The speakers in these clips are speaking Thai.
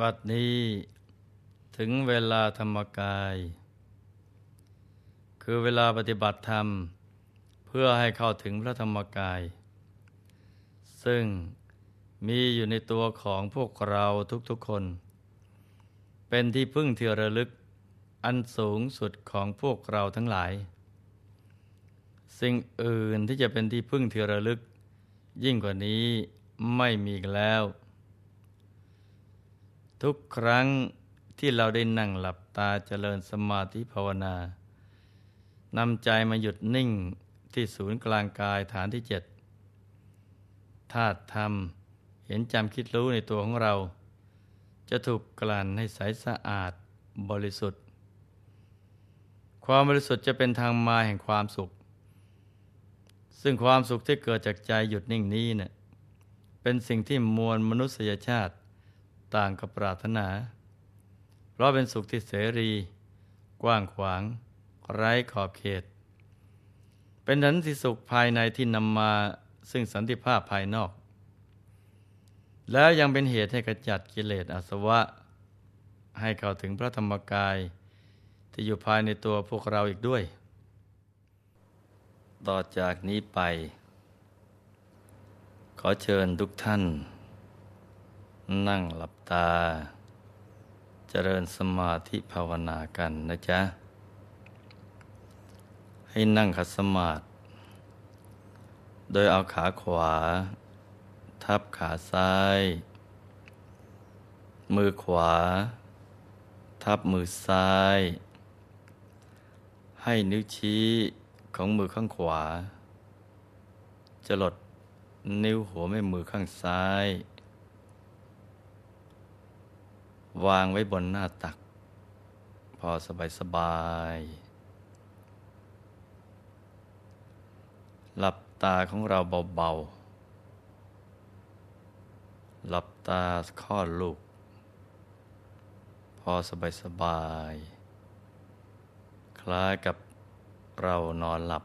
บัดนี้ถึงเวลาธรรมกาย คือเวลาปฏิบัติธรรม เพื่อให้เข้าถึงพระธรรมกาย ซึ่งมีอยู่ในตัวของพวกเราทุกๆคน เป็นที่พึ่งที่ระลึกอันสูงสุดของพวกเราทั้งหลาย สิ่งอื่นที่จะเป็นที่พึ่งที่ระลึก ยิ่งกว่านี้ไม่มีแล้ว ทุกครั้งที่เราได้นั่งหลับตาเจริญสมาธิภาวนานำใจมาหยุดนิ่งที่ศูนย์กลางกายฐานที่เจ็ดธาตุธรรมเห็นจำคิดรู้ในตัวของเรา จะถูกกลั่นให้ใสสะอาดบริสุทธิ์ ความบริสุทธิ์จะเป็นทางมาแห่งความสุข ซึ่งความสุขที่เกิดจากใจหยุดนิ่งนี้เนะี่ยเป็นสิ่งที่มวลมนุษยชาติ ต่างกับปรารถนา เพราะเป็นสุขที่เสรี กว้างขวาง ไร้ขอบเขต เป็นสันติสุขภายในที่นำมาซึ่งสันติภาพภายนอก แล้วยังเป็นเหตุให้กระจัดกิเลสอาสวะ ให้เข้าถึงพระธรรมกาย ที่อยู่ภายในตัวพวกเราอีกด้วย ต่อจากนี้ไป ขอเชิญทุกท่าน นั่งหลับตา เจริญสมาธิภาวนากันนะจ๊ะ ให้นั่งขัดสมาธิโดยเอาขาขวา ทับขาซ้าย มือขวา ทับมือซ้าย ให้นิ้วชี้ของมือข้างขวา จะลดนิ้วหัวแม่มือข้างซ้าย วางไว้บนหน้าตัก พอสบายสบาย หลับตาของเราเบาๆ หลับตาข้อลูก พอสบายสบาย คล้ายกับเรานอนหลับ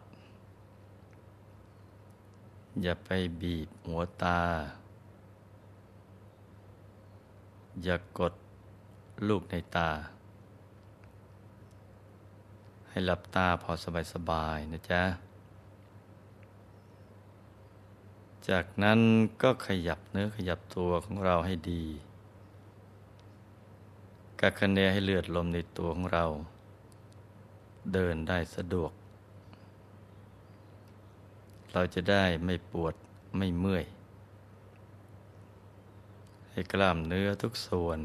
อย่าไปบีบหัวตา อย่ากด ลูกในตา ให้หลับตาพอสบายๆนะจ๊ะ จากนั้นก็ขยับเนื้อขยับตัวของเราให้ดีกักคะเนให้เลือดลมในตัวของเรา เดินได้สะดวก เราจะได้ไม่ปวดไม่เมื่อย ให้กล้ามเนื้อทุกส่วน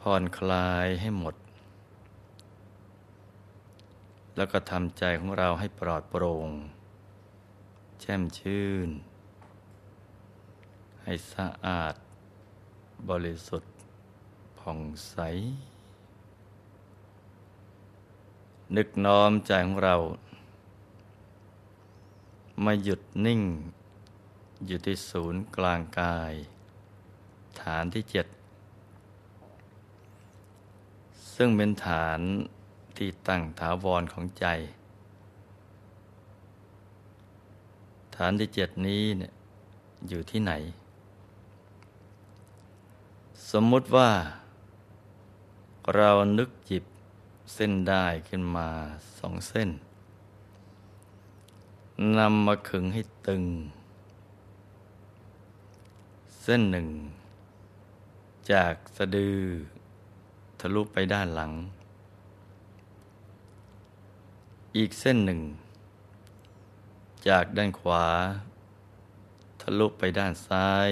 ผ่อนคลายให้หมด แล้วก็ทำใจของเราให้ปลอดโปร่ง แช่มชื่น ให้สะอาด บริสุทธิ์ผ่องใส นึกน้อมใจของเรา มาหยุดนิ่ง อยู่ที่ศูนย์กลางกาย ฐานที่เจ็ด ซึ่งเป็นฐานที่ตั้งถาวรของใจ ฐานที่เจ็ดนี้เนี่ยอยู่ที่ไหน สมมุติว่า เรานึกจิบเส้นได้ขึ้นมาสองเส้นนำมาขึงให้ตึง เส้นหนึ่ง จากสะดือ ทะลุไปด้านหลัง อีกเส้นหนึ่ง จากด้านขวา ทะลุไปด้านซ้าย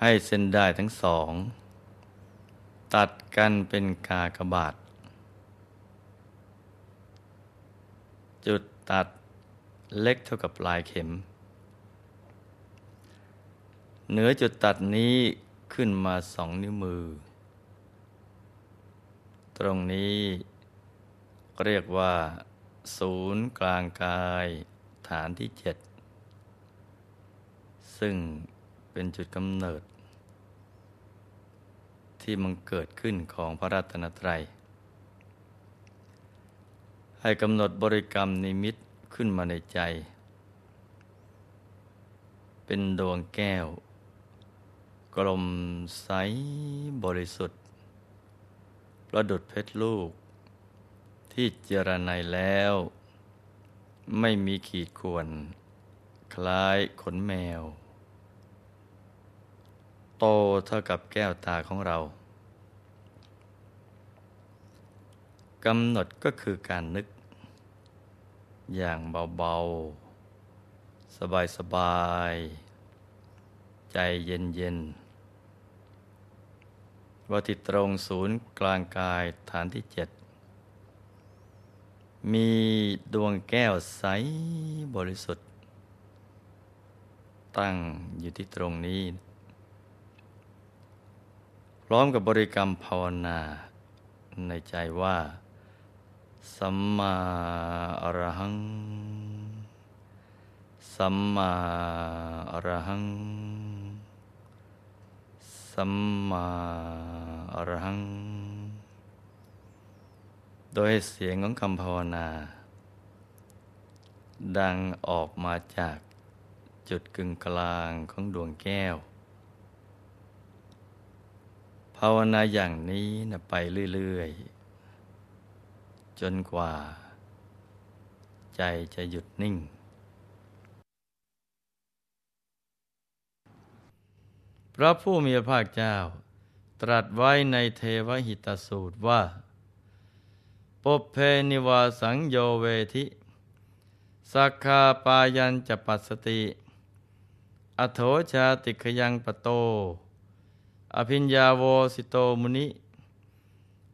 ให้เส้นได้ทั้งสอง ตัดกันเป็นกากบาท จุดตัดเล็กเท่ากับปลายเข็มเหนือจุดตัดนี้ ขึ้นมาสองนิ้วมือ ตรงนี้เรียกว่า ศูนย์กลางกายฐานที่เจ็ดซึ่งเป็นจุดกำเนิด ที่มันเกิดขึ้นของพระรัตนตรัย ให้กำหนดบริกรรมนิมิตขึ้นมาในใจ เป็นดวงแก้ว กลมใสบริสุทธิ์ ประดุดเพชรลูก ที่เจรไนแล้ว ไม่มีขีดข่วน คล้ายขนแมว โตเท่ากับแก้วตาของเรากำหนดก็คือการนึก อย่างเบา ๆ สบาย ๆ ใจเย็นๆว่าที่ตรงศูนย์กลางกายฐานที่เจ็ดมีดวงแก้วใสบริสุทธิ์ ตั้งอยู่ที่ตรงนี้ พร้อมกับบริกรรมภาวนาในใจว่า สัมมาอรหัง สัมมาอรหัง สัมมาอรหัง โดยเสียงของคำภาวนา ดังออกมาจากจุดกึ่งกลางของดวงแก้ว ภาวนาอย่างนี้นะไปเรื่อยๆ จนกว่า ใจจะหยุดนิ่ง พระผู้มีพระภาคเจ้า ตรัสไว้ในเทวหิตสูตรว่าปเพนิวาสังโยเวทิสักคาปายันจะปัสสติ อโถชาติขยังปโต อภิญญาโวสิโตมุนิ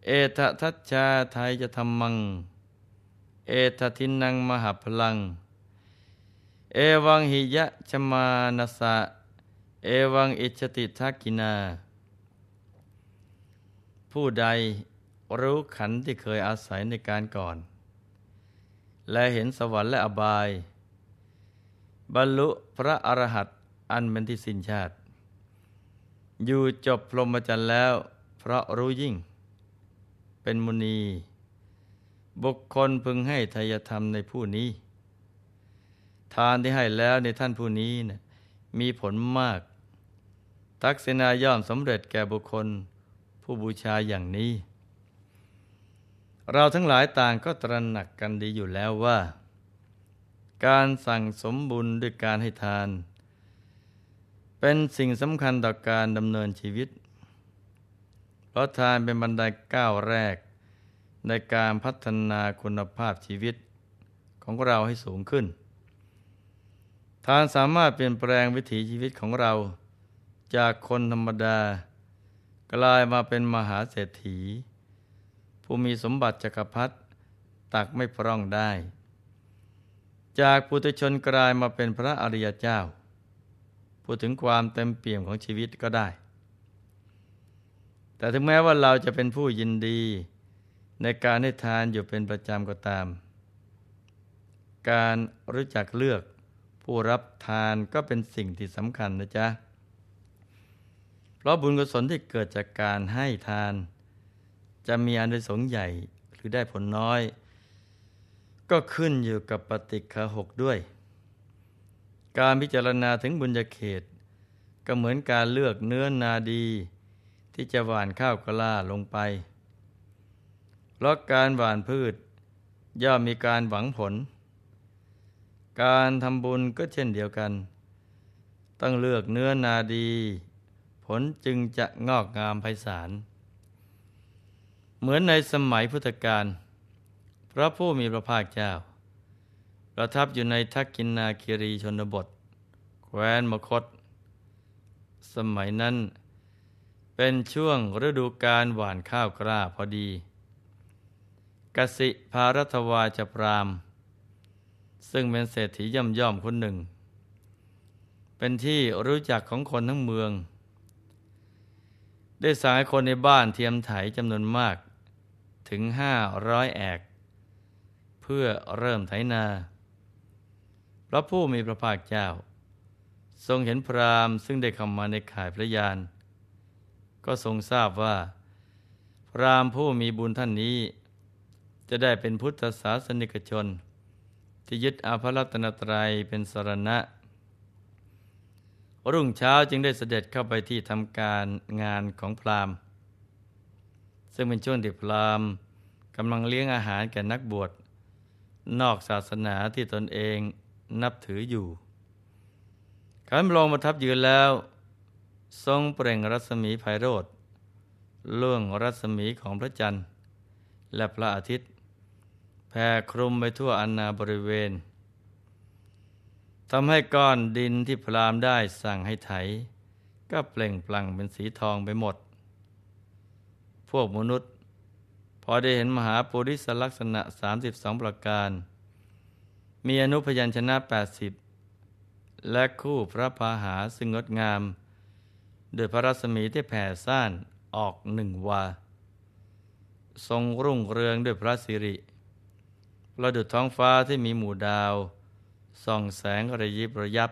เอทะทัชชาไทยจะทำมัง เอทะทินังมหาพลัง เอวังหิยะชมานาสะ เอวังอิชติทักกินา ผู้ใดรู้ขันที่เคยอาศัยในการก่อน และเห็นสวรรค์และอบาย บรรลุพระอรหัตอันเป็นที่สิ้นชาติ อยู่จบพรหมจรรย์แล้ว เพราะรู้ยิ่ง เป็นมุนี บุคคลพึงให้ทายธรรมในผู้นี้ ทานที่ให้แล้วในท่านผู้นี้นะมีผลมาก ทักษิณาย่อมสำเร็จแก่บุคคลผู้บูชาอย่างนี้ เราทั้งหลายต่างก็ตระหนักกันดีอยู่แล้วว่า การสั่งสมบุญด้วยการให้ทาน เป็นสิ่งสำคัญต่อการดำเนินชีวิต เพราะทานเป็นบันไดก้าวแรก ในการพัฒนาคุณภาพชีวิตของเราให้สูงขึ้น ทานสามารถเปลี่ยนแปลงวิถีชีวิตของเรา จากคนธรรมดา กลายมาเป็นมหาเศรษฐี ผู้มีสมบัติจักรพรรดิตักไม่พร่องได้ จากปุถุชนกลายมาเป็นพระอริยเจ้า พูดถึงความเต็มเปี่ยมของชีวิตก็ได้ แต่ถึงแม้ว่าเราจะเป็นผู้ยินดี ในการให้ทานอยู่เป็นประจำก็ตาม การรู้จักเลือกผู้รับทานก็เป็นสิ่งที่สำคัญนะจ๊ะ เพราะบุญกุศลที่เกิดจากการให้ทาน จะมีอานิสงส์ใหญ่หรือได้ผลน้อย ก็ขึ้นอยู่กับปฏิฆาหกด้วย การพิจารณาถึงบุญญาเขต ก็เหมือนการเลือกเนื้อนาดี ที่จะหว่านข้าวกล้าลงไป เพราะการหว่านพืช ย่อมมีการหวังผล การทำบุญก็เช่นเดียวกัน ต้องเลือกเนื้อนาดี ผลจึงจะงอกงามไพศาล เหมือนในสมัยพุทธกาลพระผู้มีพระภาคเจ้า ประทับอยู่ในทักกินนาคิรีชนบท แคว้นมคต สมัยนั้น เป็นช่วงฤดูการหว่านข้าวกล้าพอดี กสิภารัตวาจพราม ซึ่งเป็นเศรษฐีย่อมย่อมคนหนึ่ง เป็นที่รู้จักของคนทั้งเมือง ได้สั่งให้คนในบ้านเทียมไถจำนวนมาก ถึงห้าร้อยแอก เพื่อเริ่มไถนาพระผู้มีพระภาคเจ้า ทรงเห็นพรามซึ่งได้เข้ามาในข่ายพระยาน ก็ทรงทราบว่า พรามผู้มีบุญท่านนี้ จะได้เป็นพุทธศาสนิกชน ที่ยึดอาภรัตนตรัยเป็นสรณะ รุ่งเช้าจึงได้เสด็จเข้าไปที่ทำการงานของพราหมณ์ ซึ่งเป็นช่วงที่พราหมณ์กำลังเลี้ยงอาหารแก่นักบวชนอกศาสนาที่ตนเองนับถืออยู่ขันลงมาทับยืนแล้ว ทรงเปล่งรัศมีไพโรธล่วงรัศมีของพระจันทร์ และพระอาทิตย์แผ่คลุมไปทั่วอนนาบริเวณ ทำให้ก้อนดินที่พรามได้สั่งให้ไถ ก็เปล่งปลั่งเป็นสีทองไปหมด พวกมนุษย์ พอได้เห็นมหาปุริสลักษณะ 32 ประการ มีอนุพยัญชนะ 80 และคู่พระพาหาซึ่งงดงาม โดยพระรัศมีที่แผ่ซ่านออกหนึ่งวา ทรงรุ่งเรืองด้วยพระสิริประดุจท้องฟ้าที่มีหมู่ดาว ส่องแสงระยิบระยับ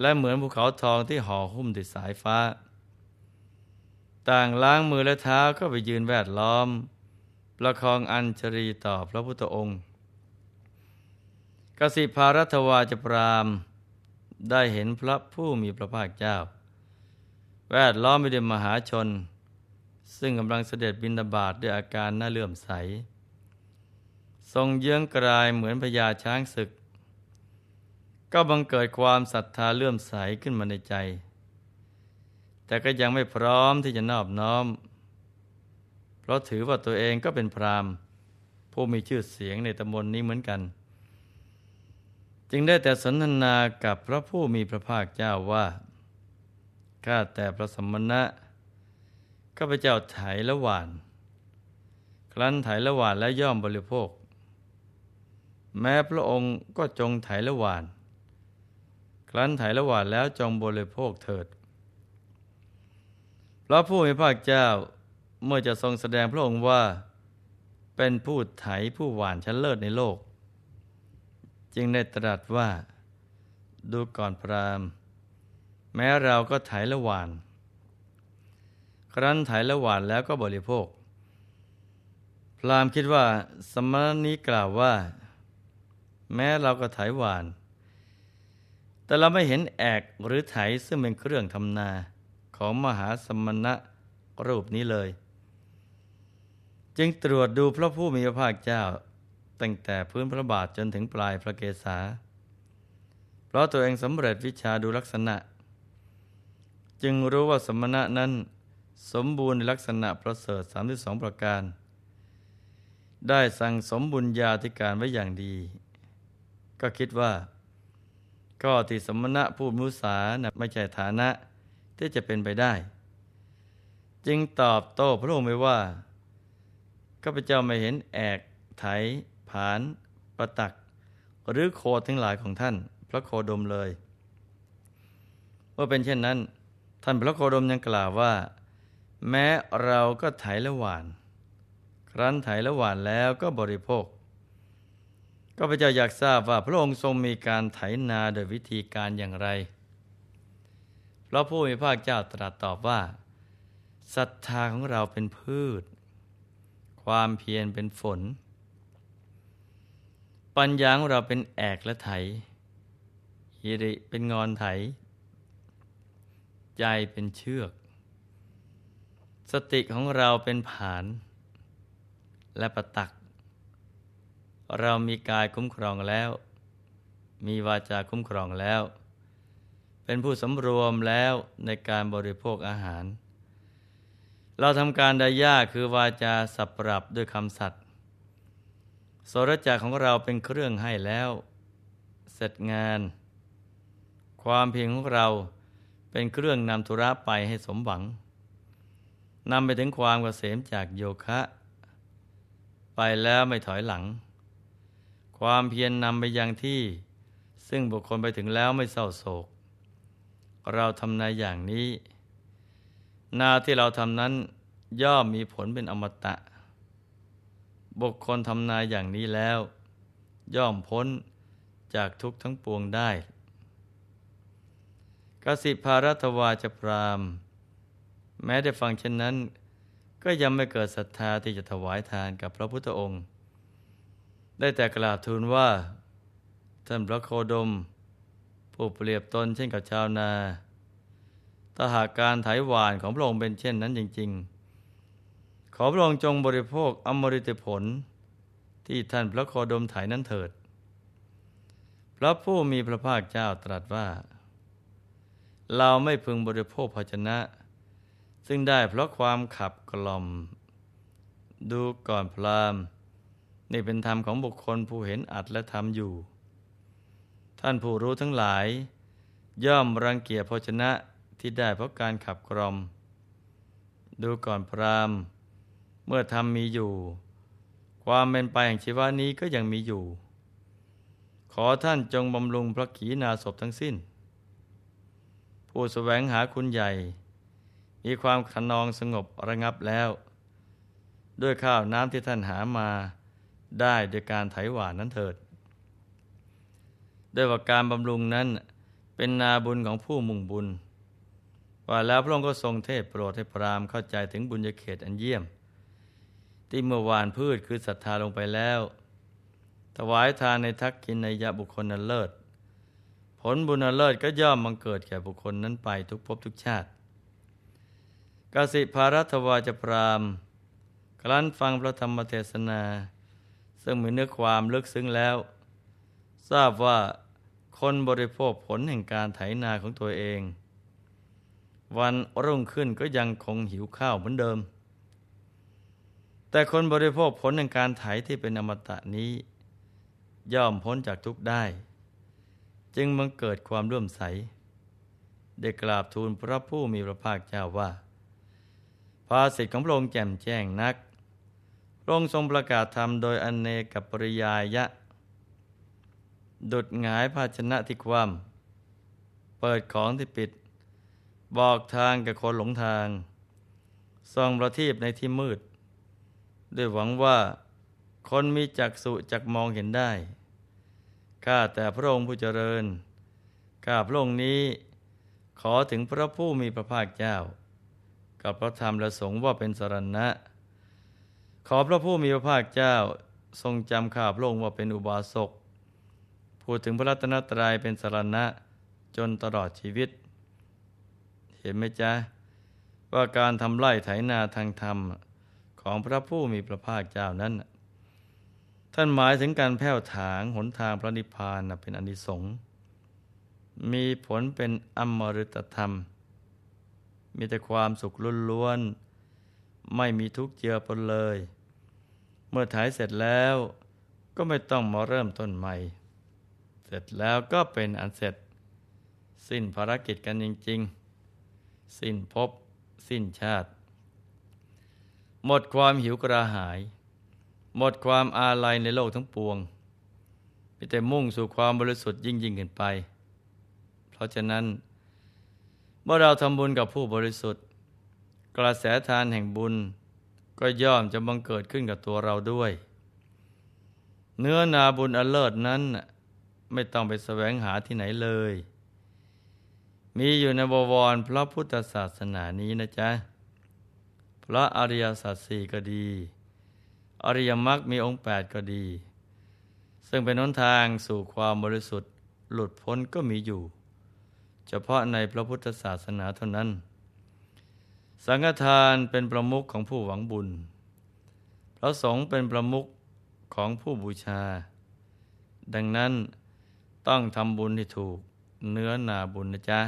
และเหมือนภูเขาทองที่ห่อหุ้มด้วยสายฟ้า ต่างล้างมือและเท้าก็ไปยืนแวดล้อม ประคองอัญชรีต่อพระพุทธองค์ กสิภารัตวาจปรามได้เห็นพระผู้มีพระภาคเจ้า แวดล้อมไปด้วยมหาชน ซึ่งกำลังเสด็จบินบาตด้วยอาการน่าเลื่อมใส ทรงเยื้องกลายเหมือนพญาช้างศึก ก็บังเกิดความศรัทธาเลื่อมใสขึ้นมาในใจ แต่ก็ยังไม่พร้อมที่จะนอบน้อม เพราะถือว่าตัวเองก็เป็นพรามผู้มีชื่อเสียงในตำบลนนี้เหมือนกัน จึงได้แต่สนทนากับพระผู้มีพระภาคเจ้าว่าข้าแต่พระสมณะข้าพเจ้าไถละหวาน ครั้นไถละหวานและย่อมบริโภค แม้พระองค์ก็จงไถละหวาน ครั้นไถละหวาดแล้วจงบริโภคเถิดเพราะผู้มีพระเจ้าเมื่อจะทรงแสดงพระองค์ว่า เป็นผู้ไถผู้หวานชั้นเลิศในโลก จึงได้ตรัสว่า ดูก่อนพรามแม้เราก็ไถละหวาน ครั้นไถละหวานแล้วก็บริโภค พรามคิดว่า สมณนี้กล่าวว่า แม้เราก็ไถหวาน แต่เราไม่เห็นแอกหรือไถซึ่งเป็นเครื่องทำนาของมหาสมณะรูปนี้เลย จึงตรวจดูพระผู้มีพระภาคเจ้า ตั้งแต่พื้นพระบาทจนถึงปลายพระเกศาเพราะตัวเองสำเร็จวิชาดูลักษณะ จึงรู้ว่าสมณะนั้นสมบูรณ์ลักษณะประเสริฐ 32 ประการ ได้สั่งสมบุญญาธิการไว้อย่างดี ก็คิดว่า ก็ที่สมณะผู้มุสานะไม่ใช่ฐานะที่จะเป็นไปได้ จึงตอบโต้พระองค์ไปว่าข้าพเจ้าไม่เห็นแอกไถผานประตัก หรือโคทั้งหลายของท่าน พระโคดมเลยเมื่อเป็นเช่นนั้น ท่านพระโคดมยังกล่าวว่า แม้เราก็ไถละหวาน ครั้นไถละหวานแล้วก็บริโภค ก็พระเจ้าอยากทราบว่าพระองค์ทรงมีการไถนาโดยวิธีการอย่างไรเพราะผู้มีพระเจ้าตรัสตอบว่าศรัทธาของเราเป็นพืช ความเพียรเป็นฝน ปัญญาของเราเป็นแอกและไถฮิริเป็นงอนไถ ใจเป็นเชือก สติของเราเป็นผาน และประตัก เรามีกายคุ้มครองแล้ว มีวาจาคุ้มครองแล้ว เป็นผู้สำรวมแล้วในการบริโภคอาหาร เราทำการใดยากคือวาจาสับปรับด้วยคำสัตย์สรจักของเราเป็นเครื่องให้แล้ว เสร็จงาน ความเพียรของเราเป็นเครื่องนำธุระไปให้สมหวังนำไปถึงความเกษมจากโยคะ ไปแล้วไม่ถอยหลัง ความเพียรนนำไปยังที่ ซึ่งบุคคลไปถึงแล้วไม่เศร้าโศก เราทำนายอย่างนี้ นาที่เราทำนั้นย่อมมีผลเป็นอมตะ บุคคลทำนายอย่างนี้แล้ว ย่อมพ้นจากทุกทั้งปวงได้กสิภารัตวาจพรามแม้ได้ฟังเช่นนั้น ก็ยังไม่เกิดศรัทธาที่จะถวายทานกับพระพุทธองค์ ได้แต่กราบทูลว่า ท่านพระโคดม ผู้เปรียบตนเช่นกับชาวนาถ้าหากการไถหวานของพระองค์เป็นเช่นนั้นจริง ๆ ขอพระองค์จงบริโภคอมฤตผล ที่ท่านพระโคดมไถนั้นเถิด พระผู้มีพระภาคเจ้าตรัสว่า เราไม่พึงบริโภคภาชนะ ซึ่งได้เพราะความขับกล่อม ดูก่อนพราม นี่เป็นธรรมของบุคคลผู้เห็นอัดและทำอยู่ ท่านผู้รู้ทั้งหลาย ย่อมรังเกียจภชนะที่ได้เพราะการขับกล่อม ดูก่อนพรามเมื่อธรรมมีอยู่ ความเป็นไปแห่งชีวานี้ก็ยังมีอยู่ ขอท่านจงบำรุงพระขีณาสพทั้งสิ้น ผู้สแสวงหาคุณใหญ่ มีความขนองสงบระงับแล้ว ด้วยข้าวน้ำที่ท่านหามา ได้โดยการไถหวานนั้นเถิดด้วยว่าการบำรุงนั้นเป็นนาบุญของผู้มุ่งบุญ ว่าแล้วพระองค์ก็ทรงเทศโปรดให้พรามเข้าใจถึงบุญญเขตอันเยี่ยม ที่เมื่อวานพืชคือศรัทธาลงไปแล้ว ถวายทานในทักกินในยะบุคคลนั้นเลิศ ผลบุญอันเลิศก็ย่อมมังเกิดแก่บุคคลนั้นไปทุกภพทุกชาติกสิภารัตวาจพรามครั้นฟังพระธรรมเทศนา ซึ่งมีเนื้อความลึกซึ้งแล้ว ทราบว่าคนบริโภคผลแห่งการไถนาของตัวเอง วันรุ่งขึ้นก็ยังคงหิวข้าวเหมือนเดิม แต่คนบริโภคผลแห่งการไถที่เป็นอมตะนี้ ย่อมพ้นจากทุกข์ได้ จึงมังเกิดความร่วมใส ได้กราบทูลพระผู้มีพระภาคเจ้าว่า ภาสิทธิของพระองค์แจ่มแจ้งนัก พระองค์ทรงประกาศธรรมโดยอนเนกปริยายะ ดุดหงายภาชนะที่ความ เปิดของที่ปิด บอกทางกับคนหลงทางส่องประทีปในที่มืด ด้วยหวังว่าคนมีจักษุจักมองเห็นได้ ข้าแต่พระองค์ผู้เจริญ ข้าพระองค์นี้ขอถึงพระผู้มีพระภาคเจ้า กับพระธรรมและสงฆ์ว่าเป็นสรณะ ขอพระผู้มีพระภาคเจ้าทรงจำข้าพระองค์ว่าเป็นอุบาสก พูดถึงพระรัตนตรัยเป็นสรณะจนตลอดชีวิต เห็นไหมจ๊ะ ว่าการทำไร่ไถนาทางธรรมของพระผู้มีพระภาคเจ้านั้น ท่านหมายถึงการแผ่วถางหนทางพระนิพพานเป็นอนิสงส์มีผลเป็นอมฤตธรรม มีแต่ความสุขล้วนๆ ไม่มีทุกข์เจือปนเลย เมื่อถ่ายเสร็จแล้วก็ไม่ต้องมาเริ่มต้นใหม่ เสร็จแล้วก็เป็นอันเสร็จ สิ้นภารกิจกันจริง ๆ สิ้นภพสิ้นชาติ หมดความหิวกระหาย หมดความอาลัยในโลกทั้งปวงมีแต่มุ่งสู่ความบริสุทธิ์ยิ่งยิ่งขึ้นไป เพราะฉะนั้น เมื่อเราทำบุญกับผู้บริสุทธิ์ กระแสทานแห่งบุญ ก็ย่อมจะบังเกิดขึ้นกับตัวเราด้วย เนื้อนาบุญอเลิศนั้น ไม่ต้องไปแสวงหาที่ไหนเลย มีอยู่ในบวรพระพุทธศาสนานี้นะจ๊ะ พระอริยสัจสี่ก็ดี อริยมรรคมีองค์แปดก็ดี ซึ่งเป็นหนทางสู่ความบริสุทธิ์หลุดพ้นก็มีอยู่ เฉพาะในพระพุทธศาสนาเท่านั้น สังฆทานเป็นประมุขของผู้หวังบุญ พระสงฆ์เป็นประมุขของผู้บูชา ดังนั้นต้องทำบุญที่ถูกเนื้อนาบุญนะจ๊ะ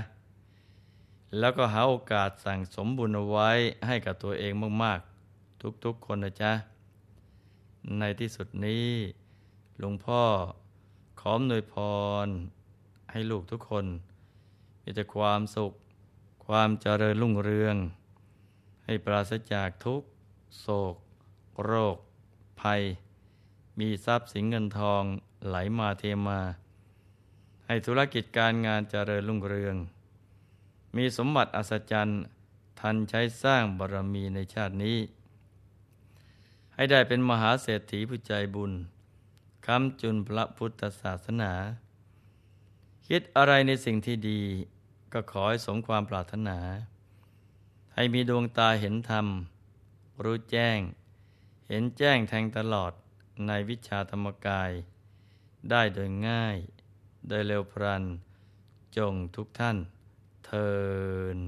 แล้วก็หาโอกาสสั่งสมบุญเอาไว้ให้กับตัวเองมาก ๆ ทุกๆคนนะจ๊ะ ในที่สุดนี้หลวงพ่อขอมนวยพร ให้ลูกทุกคน มีแต่ความสุข ความเจริญรุ่งเรือง ให้ปราศจากทุกโศก โรค ภัย มีทรัพย์สินเงินทองไหลมาเทมา ให้ธุรกิจการงานเจริญรุ่งเรือง มีสมบัติอัศจรรย์ทันใช้สร้างบารมีในชาตินี้ ให้ได้เป็นมหาเศรษฐีผู้ใจบุญคำจุนพระพุทธศาสนา คิดอะไรในสิ่งที่ดีก็ขอให้สมความปรารถนา ให้มีดวงตาเห็นธรรม รู้แจ้ง เห็นแจ้งแทงตลอดในวิชาธรรมกาย ได้โดยง่าย โดยเร็วพรัน จงทุกท่านเทิน